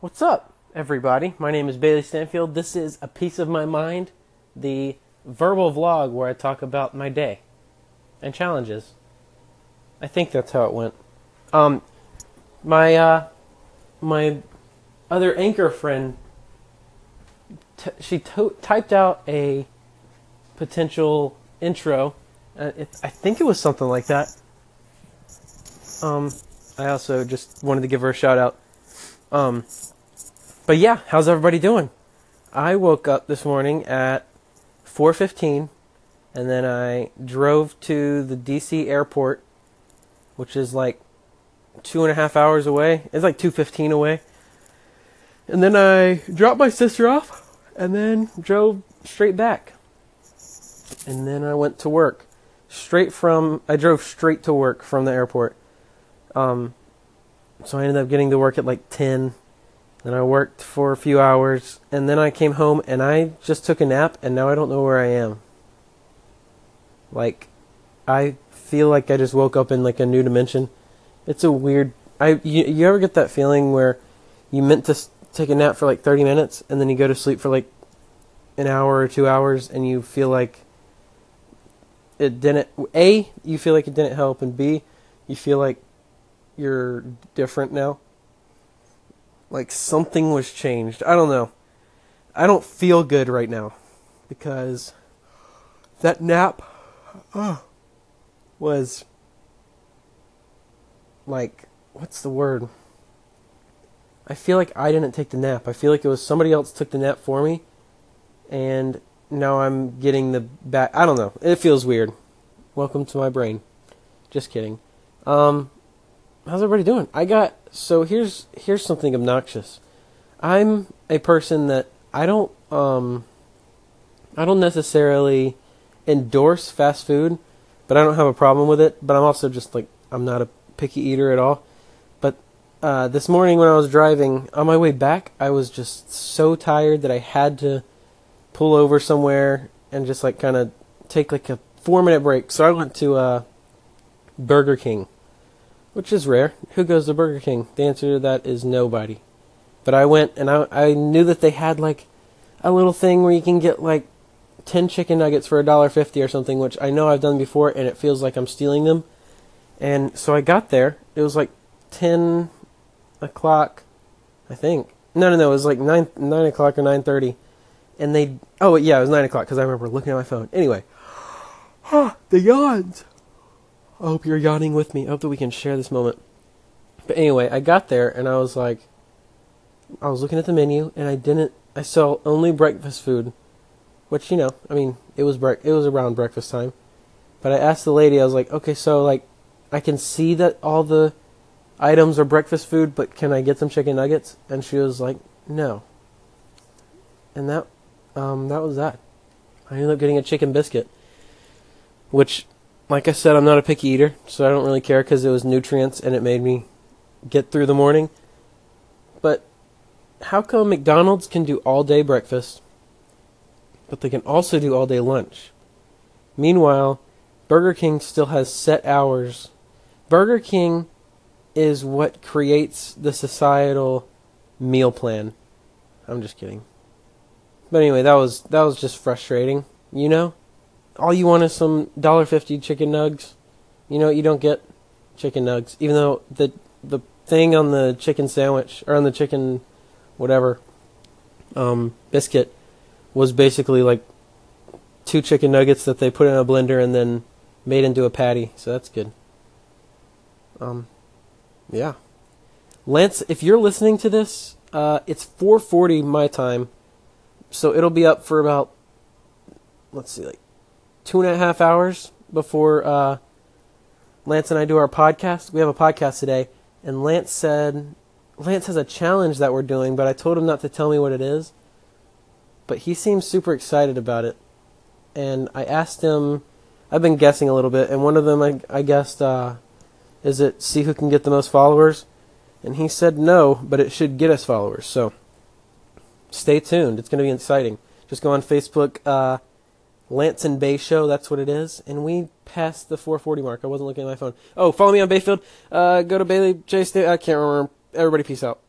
What's up, everybody? My name is Bailey Stanfield. This is A Piece of My Mind, the verbal vlog where I talk about my day and challenges. I think that's how it went. Um, my, uh, my other anchor friend, t- she to- typed out a potential intro. Uh, it, I think it was something like that. Um, I also just wanted to give her a shout out. Um, but yeah, how's everybody doing? I woke up this morning at 4:15, and then I drove to the DC airport, which is like two and a half hours away. It's like 2:15 away. And then I dropped my sister off, and then drove straight back. And then I went to work, straight from. I drove straight to work from the airport. Um, so I ended up getting to work at like 10 then I worked for a few hours, and then I came home and I just took a nap, and now I don't know where I am. Like, I feel like I just woke up in like a new dimension. It's a weird. I you, you ever get that feeling where you meant to take a nap for like 30 minutes, and then you go to sleep for like an hour or two hours, and you feel like it didn't. A, you feel like it didn't help, and B, you feel like you're different now like something was changed. I don't know. I don't feel good right now because that nap uh, was like what's the word? I feel like I didn't take the nap. I feel like it was somebody else took the nap for me and now I'm getting the back I don't know. It feels weird. Welcome to my brain. Just kidding. Um how's everybody doing? I got so here's here's something obnoxious. I'm a person that I don't um I don't necessarily endorse fast food, but I don't have a problem with it. But I'm also just like I'm not a picky eater at all. But uh, this morning when I was driving on my way back, I was just so tired that I had to pull over somewhere and just like kind of take like a four minute break. So I went to uh, Burger King which is rare. Who goes to Burger King? The answer to that is nobody. But I went and I I knew that they had like a little thing where you can get like ten chicken nuggets for a dollar fifty or something, which I know I've done before, and it feels like I'm stealing them. And so I got there. It was like ten o'clock, I think. No, no, no. It was like nine nine o'clock or nine thirty, and they. Oh yeah, it was nine o'clock because I remember looking at my phone. Anyway, the yawns. I hope you're yawning with me. I hope that we can share this moment. But anyway, I got there and I was like, I was looking at the menu and I didn't. I saw only breakfast food, which you know, I mean, it was bre- it was around breakfast time. But I asked the lady, I was like, okay, so like, I can see that all the items are breakfast food, but can I get some chicken nuggets? And she was like, no. And that, um, that was that. I ended up getting a chicken biscuit, which like I said, I'm not a picky eater, so I don't really care because it was nutrients and it made me get through the morning. But how come McDonald's can do all day breakfast, but they can also do all day lunch? Meanwhile, Burger King still has set hours. Burger King is what creates the societal meal plan. I'm just kidding. But anyway, that was that was just frustrating, you know? All you want is some dollar fifty chicken nugs. You know you don't get chicken nugs, even though the the thing on the chicken sandwich or on the chicken whatever um, biscuit was basically like two chicken nuggets that they put in a blender and then made into a patty. So that's good. Um, yeah. Lance, if you're listening to this, uh, it's 4:40 my time, so it'll be up for about let's see, like two and a half hours before uh, Lance and I do our podcast. We have a podcast today, and Lance said Lance has a challenge that we're doing, but I told him not to tell me what it is. But he seems super excited about it, and I asked him. I've been guessing a little bit, and one of them I, I guessed uh, is it see who can get the most followers, and he said no, but it should get us followers. So stay tuned. It's going to be exciting. Just go on Facebook. Uh, Lance and Bay Show, that's what it is. And we passed the 440 mark. I wasn't looking at my phone. Oh, follow me on Bayfield. Uh, go to Bailey J. St- I can't remember. Everybody, peace out.